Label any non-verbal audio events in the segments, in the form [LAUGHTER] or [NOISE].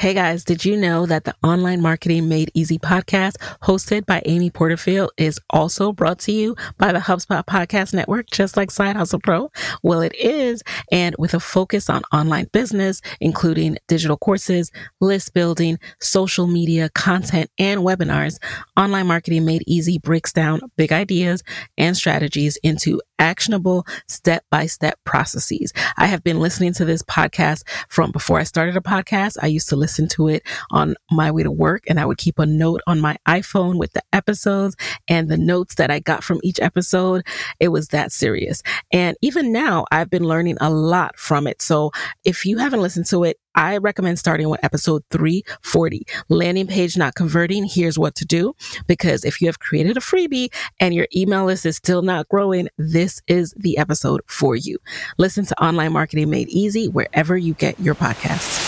Hey guys, did you know that the Online Marketing Made Easy podcast, hosted by Amy Porterfield, is also brought to you by the HubSpot Podcast Network, just like Side Hustle Pro? Well, it is, and with a focus on online business, including digital courses, list building, social media, content, and webinars, Online Marketing Made Easy breaks down big ideas and strategies into actionable step by step processes. I have been listening to this podcast from before I started a podcast. I used to listen to it on my way to work and I would keep a note on my iPhone with the episodes and the notes that I got from each episode. It was that serious. And even now I've been learning a lot from it. So if you haven't listened to it, I recommend starting with episode 340. Landing page not converting. Here's what to do. Because if you have created a freebie and your email list is still not growing, this is the episode for you. Listen to Online Marketing Made Easy wherever you get your podcasts.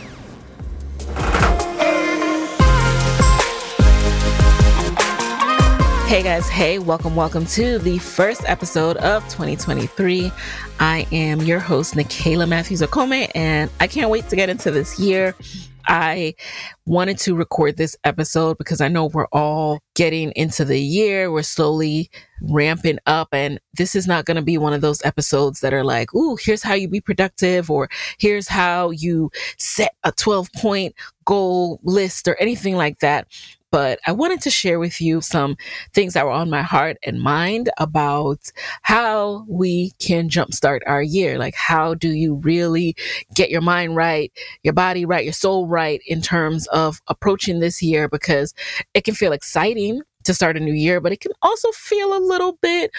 Hey guys, hey, welcome, welcome to the first episode of 2023. I am your host, Nicaila Matthews Okome, and I can't wait to get into this year. I wanted to record this episode because I know we're all getting into the year. We're slowly ramping up, and this is not going to be one of those episodes that are like, Ooh, here's how you be productive, or here's how you set a 12 point goal list, or anything like that but I wanted to share with you some things that were on my heart and mind about how we can jumpstart our year. Like, how do you really get your mind right, your body right, your soul right in terms of approaching this year? Because it can feel exciting to start a new year, but it can also feel a little bit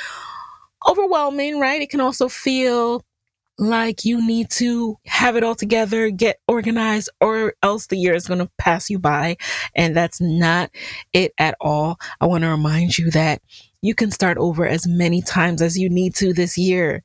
overwhelming, right? It can also feel like you need to have it all together, get organized, or else the year is going to pass you by. And that's not it at all. I want to remind you that you can start over as many times as you need to this year.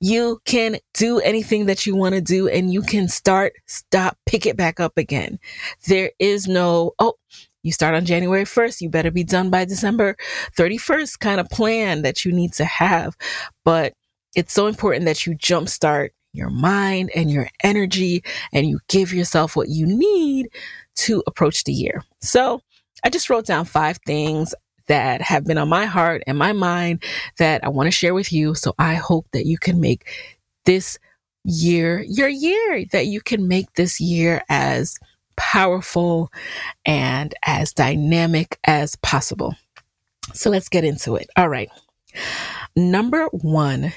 You can do anything that you want to do and you can start, stop, pick it back up again. There is no, oh, you start on January 1st, you better be done by December 31st kind of plan that you need to have. But it's so important that you jumpstart your mind and your energy and you give yourself what you need to approach the year. So I just wrote down five things that have been on my heart and my mind that I want to share with you. So I hope that you can make this year your year, that you can make this year as powerful and as dynamic as possible. So let's get into it. All right. Number one,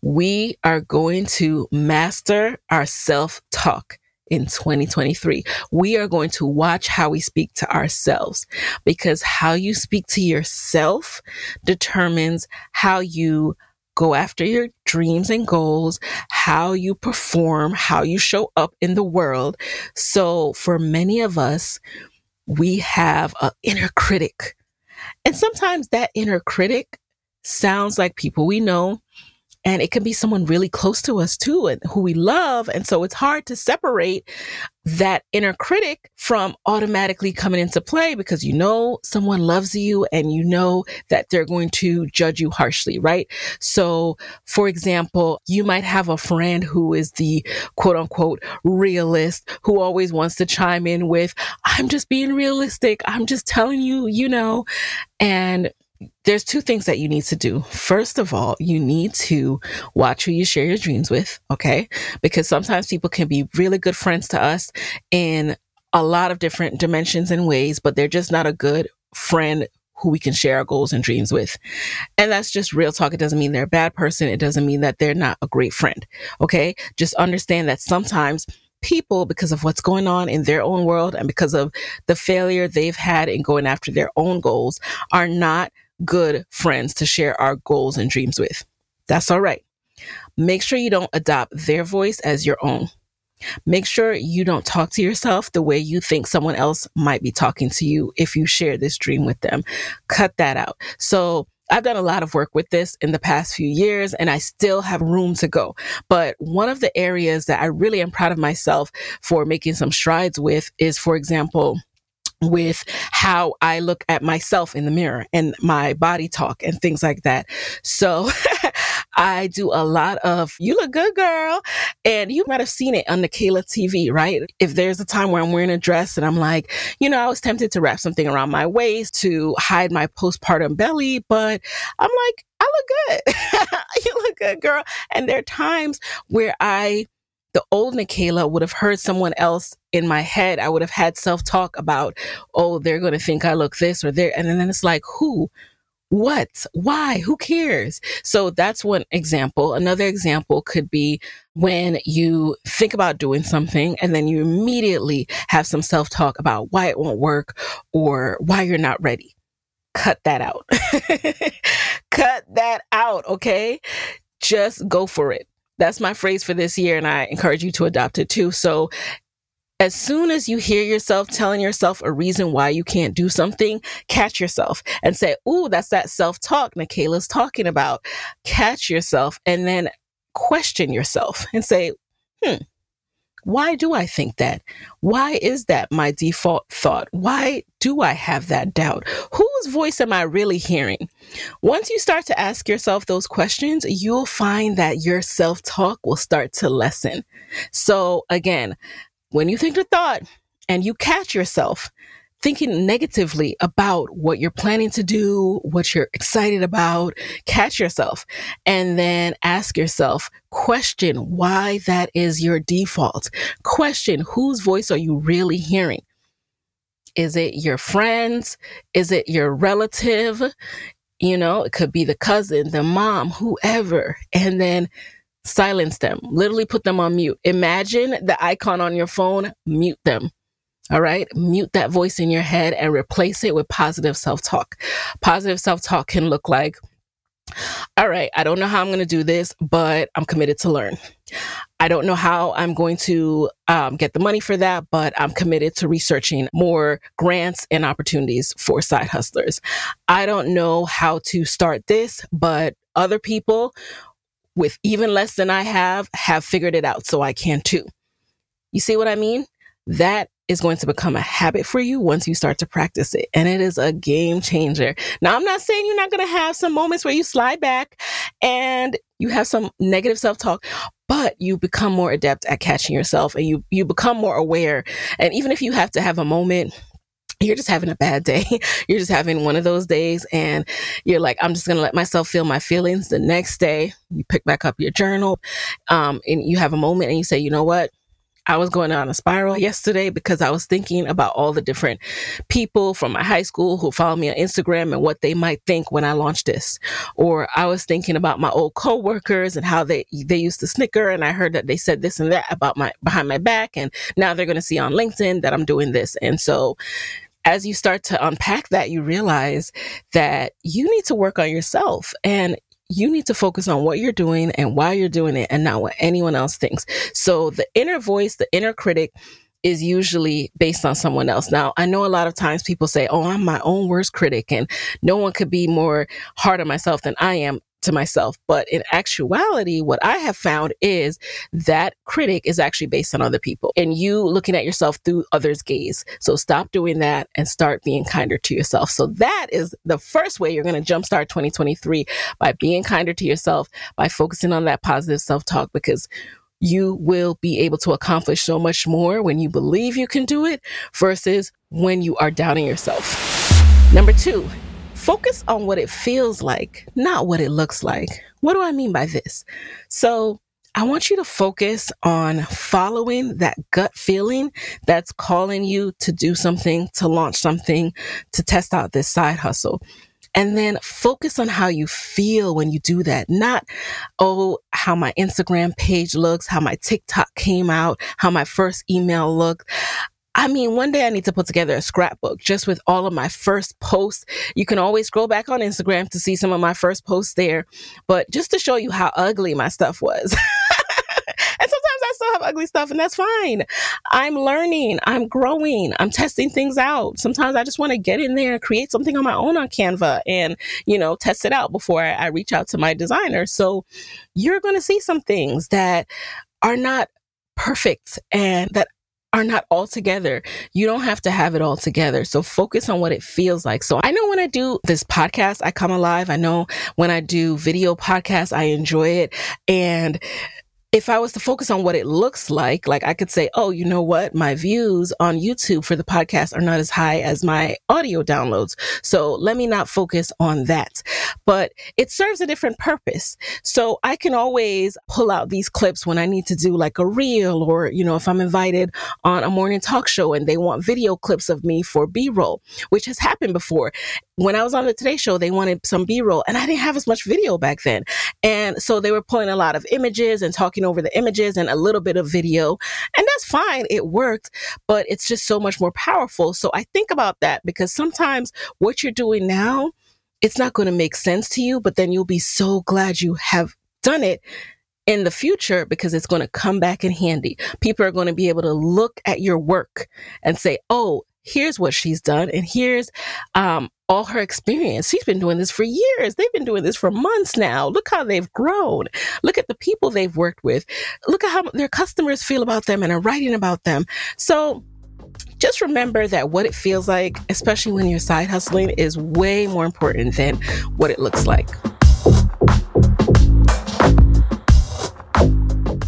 we are going to master our self talk in 2023. We are going to watch how we speak to ourselves because how you speak to yourself determines how you go after your dreams and goals, how you perform, how you show up in the world. So for many of us, we have an inner critic. And sometimes that inner critic sounds like people we know. And it can be someone really close to us too, and who we love. And so it's hard to separate that inner critic from automatically coming into play because you know someone loves you and you know that they're going to judge you harshly, right? So, for example, you might have a friend who is the quote unquote realist who always wants to chime in with, I'm just being realistic. I'm just telling you, you know, and there's two things that you need to do. First of all, you need to watch who you share your dreams with, okay? Because sometimes people can be really good friends to us in a lot of different dimensions and ways, but they're just not a good friend who we can share our goals and dreams with. And that's just real talk. It doesn't mean they're a bad person. It doesn't mean that they're not a great friend. Okay. Just understand that sometimes people, because of what's going on in their own world and because of the failure they've had in going after their own goals, are not good friends to share our goals and dreams with. That's all right. Make sure you don't adopt their voice as your own. Make sure you don't talk to yourself the way you think someone else might be talking to you if you share this dream with them. Cut that out. So I've done a lot of work with this in the past few years and I still have room to go. But one of the areas that I really am proud of myself for making some strides with is, for example, with how I look at myself in the mirror and my body talk and things like that. So [LAUGHS] I do a lot of, you look good, girl. And you might have seen it on the Kayla TV, right? If there's a time where I'm wearing a dress and I'm like, you know, I was tempted to wrap something around my waist to hide my postpartum belly, but I'm like, I look good. [LAUGHS] you look good, girl. And there are times where I the old Nicaila would have heard someone else in my head. I would have had self talk about, oh, they're going to think I look this or there. And then it's like, who? What? Why? Who cares? So that's one example. Another example could be when you think about doing something and then you immediately have some self talk about why it won't work or why you're not ready. Cut that out. [LAUGHS] Cut that out. Okay. Just go for it. That's my phrase for this year, and I encourage you to adopt it too. So, as soon as you hear yourself telling yourself a reason why you can't do something, catch yourself and say, Ooh, that's that self talk Nicaila's talking about. Catch yourself and then question yourself and say, Hmm, why do I think that? Why is that my default thought? Why do I have that doubt? Whose voice am I really hearing? Once you start to ask yourself those questions, you'll find that your self talk will start to lessen. So, again, when you think the thought and you catch yourself, thinking negatively about what you're planning to do, what you're excited about, catch yourself and then ask yourself, question why that is your default. Question whose voice are you really hearing? Is it your friends? Is it your relative? You know, it could be the cousin, the mom, whoever. And then silence them, literally put them on mute. Imagine the icon on your phone, mute them all right. Mute that voice in your head and replace it with positive self talk. Positive self talk can look like, all right, I don't know how I'm going to do this, but I'm committed to learn. I don't know how I'm going to um, get the money for that, but I'm committed to researching more grants and opportunities for side hustlers. I don't know how to start this, but other people with even less than I have have figured it out, so I can too. You see what I mean? That is going to become a habit for you once you start to practice it. And it is a game changer. Now, I'm not saying you're not going to have some moments where you slide back and you have some negative self talk, but you become more adept at catching yourself and you, you become more aware. And even if you have to have a moment, you're just having a bad day. [LAUGHS] You're just having one of those days and you're like, I'm just going to let myself feel my feelings. The next day, you pick back up your journal um, and you have a moment and you say, you know what? I was going on a spiral yesterday because I was thinking about all the different people from my high school who follow me on Instagram and what they might think when I launch this. Or I was thinking about my old coworkers and how they they used to snicker and I heard that they said this and that about my behind my back and now they're going to see on LinkedIn that I'm doing this. And so as you start to unpack that, you realize that you need to work on yourself. And you need to focus on what you're doing and why you're doing it and not what anyone else thinks. So the inner voice, the inner critic is usually based on someone else. Now, I know a lot of times people say, Oh, I'm my own worst critic and no one could be more hard on myself than I am to myself. But in actuality, what I have found is that critic is actually based on other people and you looking at yourself through others' gaze. So stop doing that and start being kinder to yourself. So that is the first way you're going to jumpstart 2023 by being kinder to yourself, by focusing on that positive self talk, because you will be able to accomplish so much more when you believe you can do it versus when you are doubting yourself. Number two, Focus on what it feels like, not what it looks like. What do I mean by this? So, I want you to focus on following that gut feeling that's calling you to do something, to launch something, to test out this side hustle. And then focus on how you feel when you do that. Not, oh, how my Instagram page looks, how my TikTok came out, how my first email looked. I mean, one day I need to put together a scrapbook just with all of my first posts. You can always scroll back on Instagram to see some of my first posts there, but just to show you how ugly my stuff was. [LAUGHS] and sometimes I still have ugly stuff, and that's fine. I'm learning, I'm growing, I'm testing things out. Sometimes I just want to get in there and create something on my own on Canva and, you know, test it out before I, I reach out to my designer. So you're going to see some things that are not perfect and that are not all together. You don't have to have it all together. So focus on what it feels like. So I know when I do this podcast, I come alive. I know when I do video podcasts, I enjoy it. And if I was to focus on what it looks like, like I could say, oh, you know what? My views on YouTube for the podcast are not as high as my audio downloads. So let me not focus on that. But it serves a different purpose. So I can always pull out these clips when I need to do like a reel or, you know, if I'm invited on a morning talk show and they want video clips of me for B roll, which has happened before when I was on the Today Show, they wanted some B roll and I didn't have as much video back then. And so they were pulling a lot of images and talking over the images and a little bit of video. And that's fine. It worked, but it's just so much more powerful. So I think about that because sometimes what you're doing now, it's not going to make sense to you, but then you'll be so glad you have done it in the future because it's going to come back in handy. People are going to be able to look at your work and say, oh, here's what she's done and here's um, all her experience. She's been doing this for years. They've been doing this for months now. Look how they've grown. Look at the people they've worked with. Look at how their customers feel about them and are writing about them. So just remember that what it feels like, especially when you're side hustling, is way more important than what it looks like.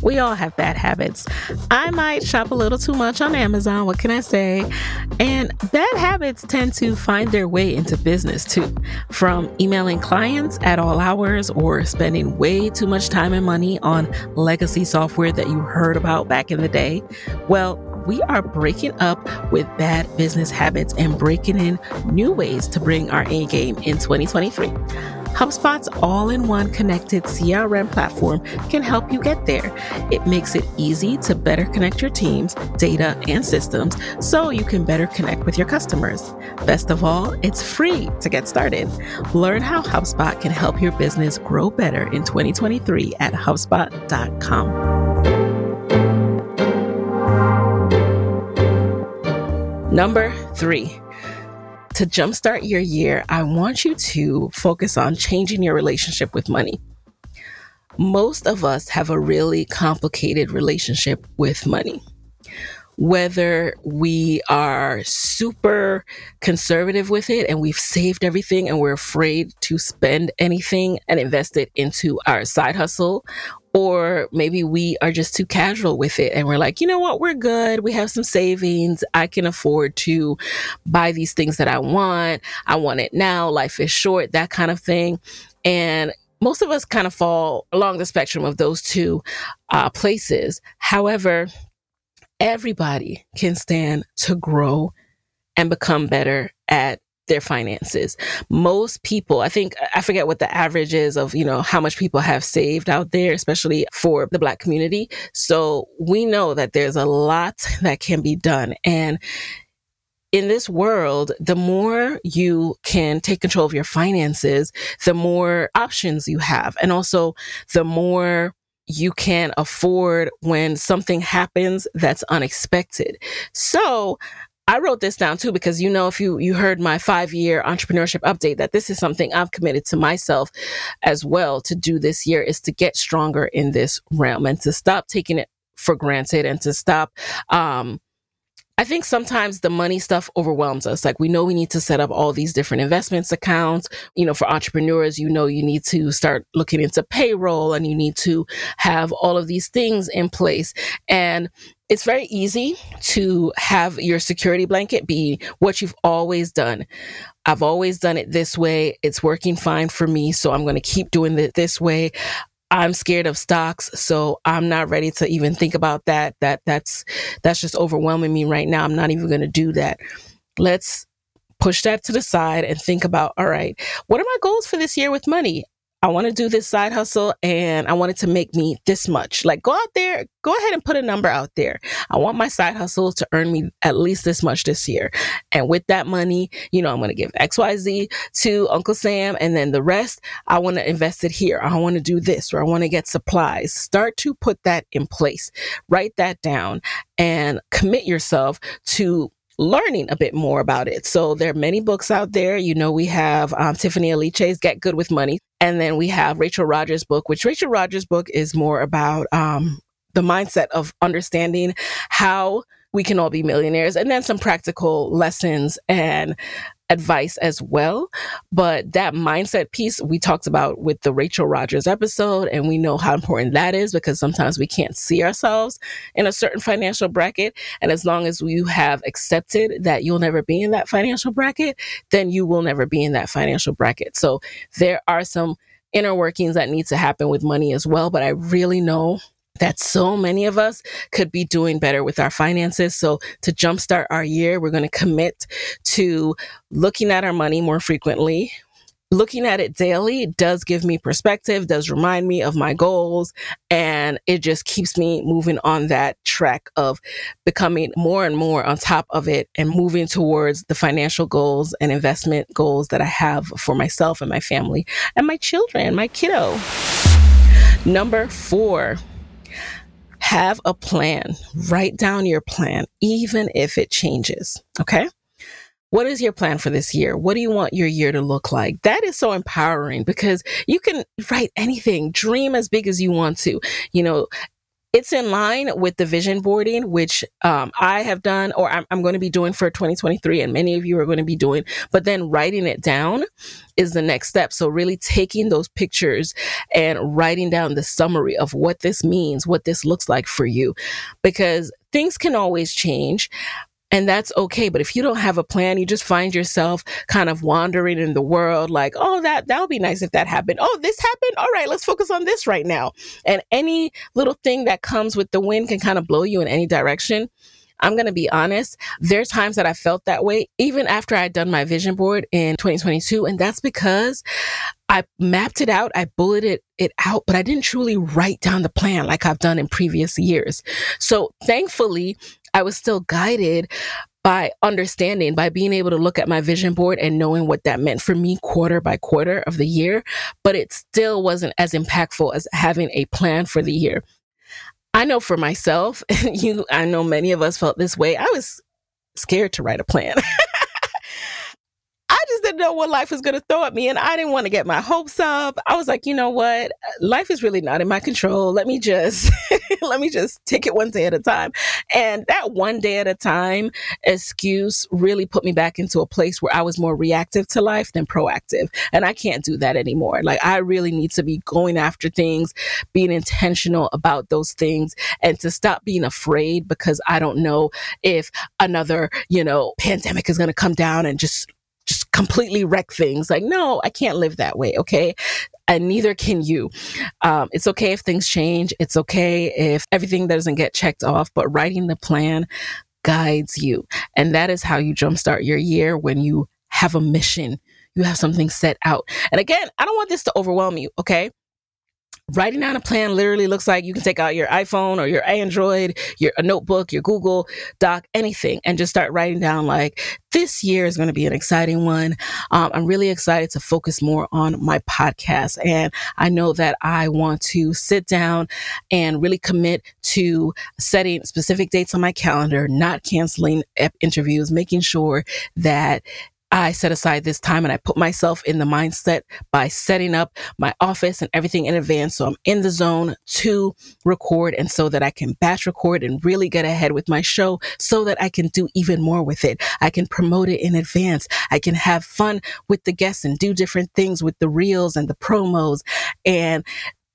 We all have bad habits. I might shop a little too much on Amazon. What can I say? And bad habits tend to find their way into business too. From emailing clients at all hours or spending way too much time and money on legacy software that you heard about back in the day. Well, we are breaking up with bad business habits and breaking in new ways to bring our A game in 2023. HubSpot's all in one connected CRM platform can help you get there. It makes it easy to better connect your teams, data, and systems so you can better connect with your customers. Best of all, it's free to get started. Learn how HubSpot can help your business grow better in 2023 at HubSpot.com. Number three, to jumpstart your year, I want you to focus on changing your relationship with money. Most of us have a really complicated relationship with money. Whether we are super conservative with it and we've saved everything and we're afraid to spend anything and invest it into our side hustle, or maybe we are just too casual with it and we're like, you know what, we're good. We have some savings. I can afford to buy these things that I want. I want it now. Life is short, that kind of thing. And most of us kind of fall along the spectrum of those two uh, places. However, everybody can stand to grow and become better at their finances. Most people, I think, I forget what the average is of, you know, how much people have saved out there, especially for the Black community. So we know that there's a lot that can be done. And in this world, the more you can take control of your finances, the more options you have. And also the more you can afford when something happens that's unexpected. So I wrote this down too because you know if you you heard my 5-year entrepreneurship update that this is something I've committed to myself as well to do this year is to get stronger in this realm and to stop taking it for granted and to stop um I think sometimes the money stuff overwhelms us. Like we know we need to set up all these different investments accounts. You know, for entrepreneurs, you know, you need to start looking into payroll and you need to have all of these things in place. And it's very easy to have your security blanket be what you've always done. I've always done it this way. It's working fine for me. So I'm going to keep doing it this way. I'm scared of stocks, so I'm not ready to even think about that. That that's that's just overwhelming me right now. I'm not even going to do that. Let's push that to the side and think about all right, what are my goals for this year with money? I want to do this side hustle and I want it to make me this much. Like go out there, go ahead and put a number out there. I want my side hustle to earn me at least this much this year. And with that money, you know, I'm going to give XYZ to Uncle Sam and then the rest, I want to invest it here. I want to do this or I want to get supplies. Start to put that in place. Write that down and commit yourself to learning a bit more about it. So there are many books out there. You know, we have um, Tiffany Aliche's Get Good with Money. And then we have Rachel Rodgers' book, which Rachel Rodgers' book is more about um, the mindset of understanding how we can all be millionaires and then some practical lessons and advice as well. But that mindset piece we talked about with the Rachel Rodgers episode, and we know how important that is because sometimes we can't see ourselves in a certain financial bracket. And as long as you have accepted that you'll never be in that financial bracket, then you will never be in that financial bracket. So there are some inner workings that need to happen with money as well. But I really know that so many of us could be doing better with our finances. So to jumpstart our year, we're going to commit to looking at our money more frequently. Looking at it daily does give me perspective, does remind me of my goals, and it just keeps me moving on that track of becoming more and more on top of it and moving towards the financial goals and investment goals that I have for myself and my family and my children, my kiddo. Number four, have a plan. Write down your plan, even if it changes. Okay. What is your plan for this year? What do you want your year to look like? That is so empowering because you can write anything, dream as big as you want to. You know, it's in line with the vision boarding, which um, I have done or I'm, I'm, going to be doing for 2023, and many of you are going to be doing. But then writing it down is the next step. So, really taking those pictures and writing down the summary of what this means, what this looks like for you, because things can always change. And that's okay. But if you don't have a plan, you just find yourself kind of wandering in the world like, oh, that, that would be nice if that happened. Oh, this happened. All right, let's focus on this right now. And any little thing that comes with the wind can kind of blow you in any direction. I'm going to be honest. There are times that I felt that way, even after I'd done my vision board in 2022. And that's because I mapped it out. I bulleted it out, but I didn't truly write down the plan like I've done in previous years. So thankfully, I was still guided by understanding, by being able to look at my vision board and knowing what that meant for me quarter by quarter of the year. But it still wasn't as impactful as having a plan for the year. I know for myself, [LAUGHS] you, I know many of us felt this way. I was scared to write a plan. [LAUGHS] just didn't know what life was going to throw at me. And I didn't want to get my hopes up. I was like, you know what? Life is really not in my control. Let me just, [LAUGHS] let me just take it one day at a time. And that one day at a time excuse really put me back into a place where I was more reactive to life than proactive. And I can't do that anymore. Like I really need to be going after things, being intentional about those things and to stop being afraid because I don't know if another, you know, pandemic is going to come down and just just completely wreck things. Like, no, I can't live that way. Okay. And neither can you. Um, it's okay if things change. It's okay if everything doesn't get checked off, but writing the plan guides you. And that is how you jumpstart your year when you have a mission. You have something set out. And again, I don't want this to overwhelm you. Okay writing down a plan literally looks like you can take out your iPhone or your Android, your notebook, your Google Doc, anything, and just start writing down like this year is going to be an exciting one. Um, I'm really excited to focus more on my podcast, and I know that I want to sit down and really commit to setting specific dates on my calendar, not canceling interviews, making sure that I set aside this time and I put myself in the mindset by setting up my office and everything in advance. So I'm in the zone to record and so that I can batch record and really get ahead with my show so that I can do even more with it. I can promote it in advance. I can have fun with the guests and do different things with the reels and the promos. And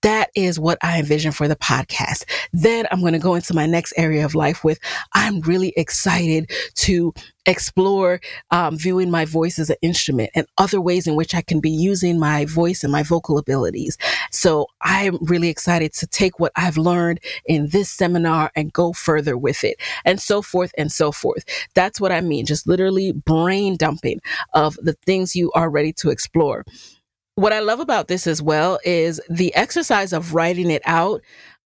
that is what I envision for the podcast. Then I'm going to go into my next area of life with I'm really excited to explore um, viewing my voice as an instrument and other ways in which I can be using my voice and my vocal abilities. So I'm really excited to take what I've learned in this seminar and go further with it and so forth and so forth. That's what I mean. Just literally brain dumping of the things you are ready to explore what I love about this as well is the exercise of writing it out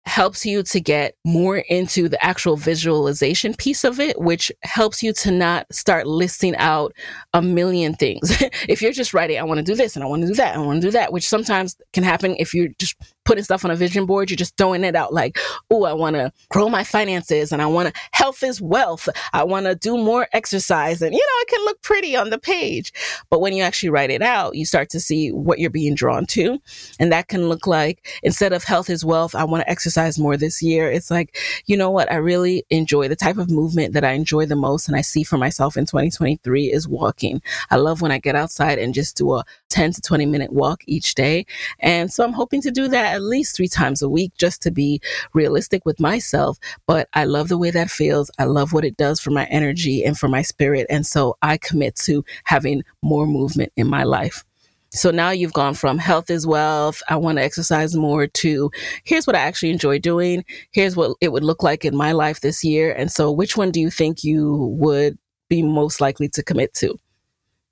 helps you to get more into the actual visualization piece of it, which helps you to not start listing out a million things. [LAUGHS] if you're just writing, I want to do this and I want to do that, I want to do that, which sometimes can happen if you're just putting stuff on a vision board, you're just throwing it out like, oh, I want to grow my finances and I want to, health is wealth. I want to do more exercise. And, you know, it can look pretty on the page. But when you actually write it out, you start to see what you're being drawn to. And that can look like instead of health is wealth, I want to exercise more this year. It's like, you know what? I really enjoy the type of movement that I enjoy the most and I see for myself in 2023 is walking. I love when I get outside and just do a 10 to 20 minute walk each day. And so I'm hoping to do that at least three times a week just to be realistic with myself. But I love the way that feels. I love what it does for my energy and for my spirit. And so I commit to having more movement in my life. So now you've gone from health is wealth. I want to exercise more to here's what I actually enjoy doing. Here's what it would look like in my life this year. And so which one do you think you would be most likely to commit to?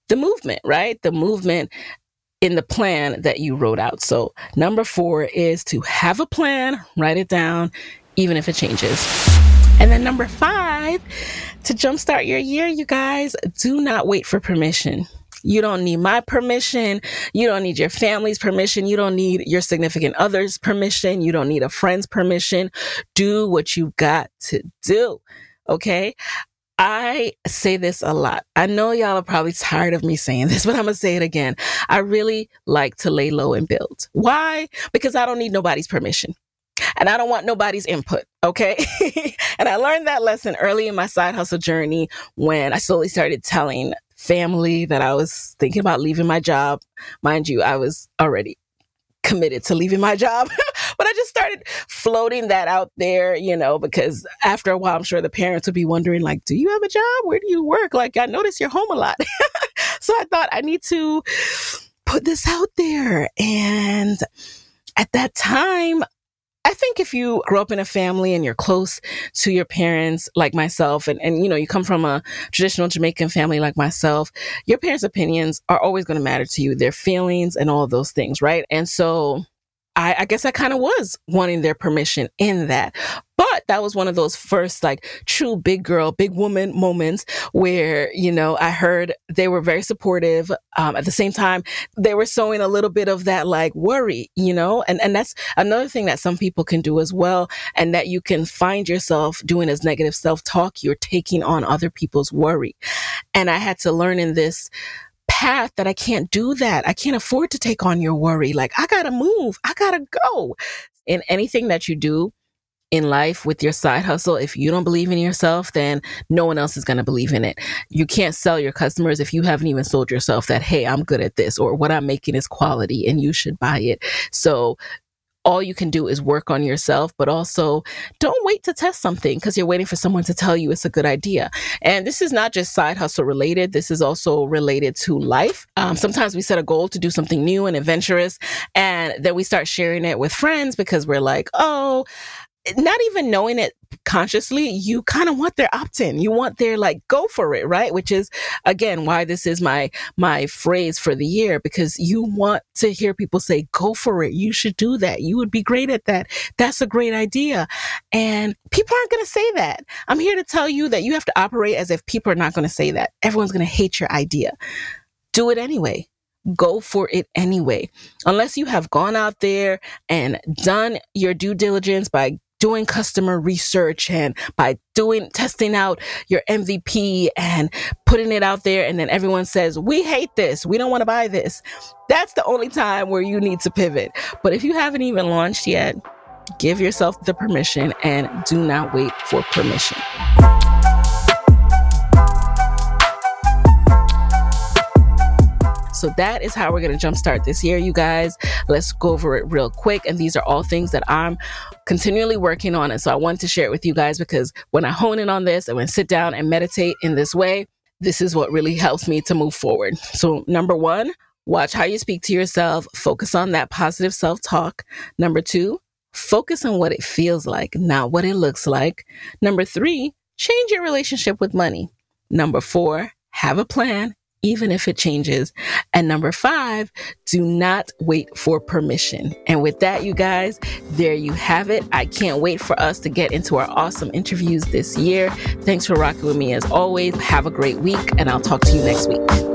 The movement, right? The movement in the plan that you wrote out. So, number four is to have a plan, write it down, even if it changes. And then number five, to jumpstart your year, you guys, do not wait for permission. You don't need my permission. You don't need your family's permission. You don't need your significant other's permission. You don't need a friend's permission. Do what you got to do. Okay. I say this a lot. I know y'all are probably tired of me saying this, [LAUGHS] but I'm going to say it again. I really like to lay low and build. Why? Because I don't need nobody's permission and I don't want nobody's input. Okay. [LAUGHS] and I learned that lesson early in my side hustle journey when I slowly started telling family that I was thinking about leaving my job. Mind you, I was already committed to leaving my job. [LAUGHS] but I just started floating that out there, you know, because after a while, I'm sure the parents would be wondering, like, do you have a job? Where do you work? Like, I notice you're home a lot. [LAUGHS] so I thought I need to put this out there. And at that time, I think if you grow up in a family and you're close to your parents, like myself, and, and you know, you come from a traditional Jamaican family like myself, your parents' opinions are always going to matter to you, their feelings and all those things, right? And so I, I guess I kind of was wanting their permission in that. But that was one of those first, like, true big girl, big woman moments where, you know, I heard they were very supportive. Um, at the same time, they were sowing a little bit of that, like, worry, you know? And, and that's another thing that some people can do as well. And that you can find yourself doing as negative self talk. You're taking on other people's worry. And I had to learn in this path that I can't do that. I can't afford to take on your worry. Like, I gotta move. I gotta go. In anything that you do in life with your side hustle, if you don't believe in yourself, then no one else is gonna believe in it. You can't sell your customers if you haven't even sold yourself that, hey, I'm good at this or what I'm making is quality and you should buy it. So all you can do is work on yourself, but also don't wait to test something because you're waiting for someone to tell you it's a good idea. And this is not just side hustle related, this is also related to life. Um, sometimes we set a goal to do something new and adventurous, and then we start sharing it with friends because we're like, oh, not even knowing it consciously, you kind of want their opt-in. You want their like go for it, right? Which is again why this is my my phrase for the year because you want to hear people say go for it. You should do that. You would be great at that. That's a great idea. And people aren't going to say that. I'm here to tell you that you have to operate as if people are not going to say that. Everyone's going to hate your idea. Do it anyway go for it anyway. Unless you have gone out there and done your due diligence by doing customer research and by doing testing out your MVP and putting it out there and then everyone says, "We hate this. We don't want to buy this." That's the only time where you need to pivot. But if you haven't even launched yet, give yourself the permission and do not wait for permission. So that is how we're going to jumpstart this year, you guys. Let's go over it real quick. And these are all things that I'm continually working on. And so I want to share it with you guys because when I hone in on this and when I sit down and meditate in this way, this is what really helps me to move forward. So, number one, watch how you speak to yourself, focus on that positive self talk. Number two, focus on what it feels like, not what it looks like. Number three, change your relationship with money. Number four, have a plan even if it changes. And number five, do not wait for permission. And with that, you guys, there you have it. I can't wait for us to get into our awesome interviews this year. Thanks for rocking with me as always. Have a great week, and I'll talk to you next week.